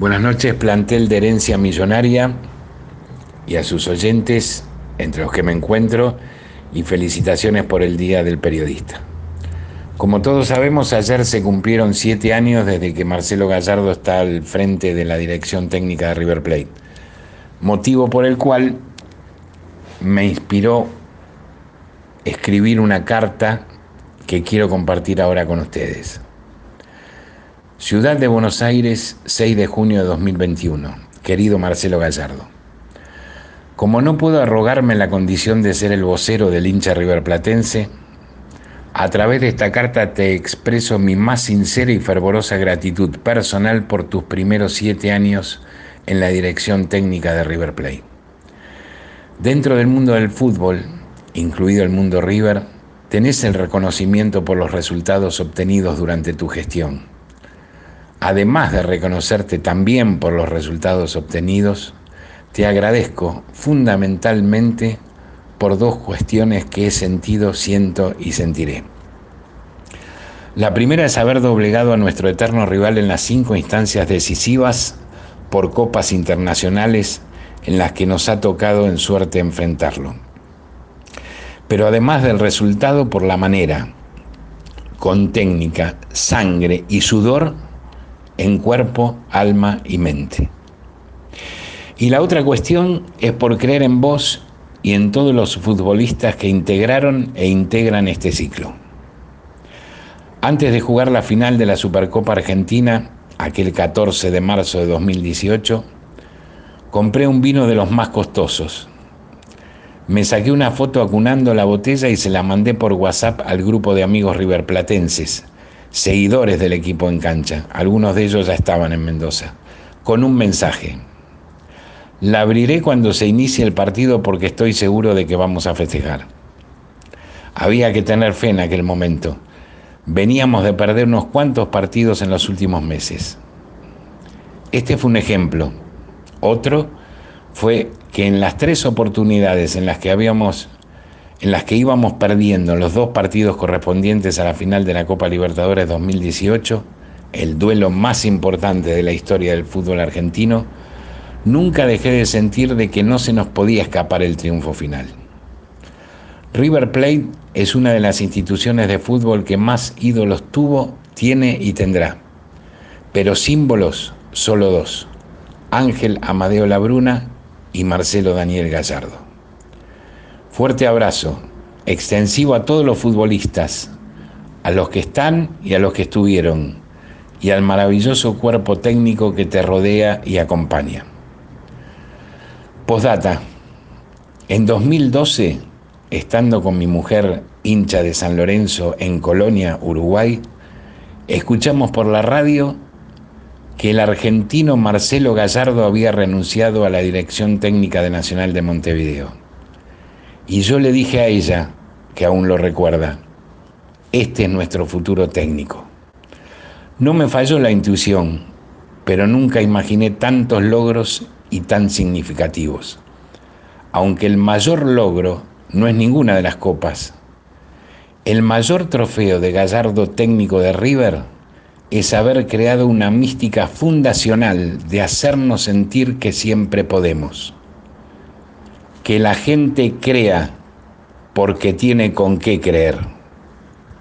Buenas noches, plantel de herencia millonaria y a sus oyentes, entre los que me encuentro, y felicitaciones por el Día del Periodista. Como todos sabemos, ayer se cumplieron siete años desde que Marcelo Gallardo está al frente de la dirección técnica de River Plate, motivo por el cual me inspiró escribir una carta que quiero compartir ahora con ustedes. Ciudad de Buenos Aires, 6 de junio de 2021. Querido Marcelo Gallardo. Como no puedo arrogarme la condición de ser el vocero del hincha riverplatense, a través de esta carta te expreso mi más sincera y fervorosa gratitud personal por tus primeros siete años en la dirección técnica de River Plate. Dentro del mundo del fútbol, incluido el mundo River, tenés el reconocimiento por los resultados obtenidos durante tu gestión además de reconocerte también por los resultados obtenidos, te agradezco fundamentalmente por dos cuestiones que he sentido, siento y sentiré. La primera es haber doblegado a nuestro eterno rival en las cinco instancias decisivas por copas internacionales en las que nos ha tocado en suerte enfrentarlo. Pero además del resultado por la manera, con técnica, sangre y sudor, en cuerpo, alma y mente. Y la otra cuestión es por creer en vos y en todos los futbolistas que integraron e integran este ciclo. Antes de jugar la final de la Supercopa Argentina, aquel 14 de marzo de 2018, compré un vino de los más costosos. Me saqué una foto acunando la botella y se la mandé por WhatsApp al grupo de amigos riverplatenses, seguidores del equipo en cancha, algunos de ellos ya estaban en Mendoza, con un mensaje. La abriré cuando se inicie el partido porque estoy seguro de que vamos a festejar. Había que tener fe en aquel momento. Veníamos de perder unos cuantos partidos en los últimos meses. Este fue un ejemplo. Otro fue que en las tres oportunidades en las que habíamos en las que íbamos perdiendo los dos partidos correspondientes a la final de la Copa Libertadores 2018, el duelo más importante de la historia del fútbol argentino, nunca dejé de sentir de que no se nos podía escapar el triunfo final. River Plate es una de las instituciones de fútbol que más ídolos tuvo, tiene y tendrá, pero símbolos solo dos, Ángel Amadeo Labruna y Marcelo Daniel Gallardo. Fuerte abrazo, extensivo a todos los futbolistas, a los que están y a los que estuvieron, y al maravilloso cuerpo técnico que te rodea y acompaña. Postdata, en 2012, estando con mi mujer hincha de San Lorenzo en Colonia, Uruguay, escuchamos por la radio que el argentino Marcelo Gallardo había renunciado a la dirección técnica de Nacional de Montevideo. Y yo le dije a ella, que aún lo recuerda, este es nuestro futuro técnico. No me falló la intuición, pero nunca imaginé tantos logros y tan significativos. Aunque el mayor logro no es ninguna de las copas, el mayor trofeo de Gallardo técnico de River es haber creado una mística fundacional de hacernos sentir que siempre podemos que la gente crea porque tiene con qué creer.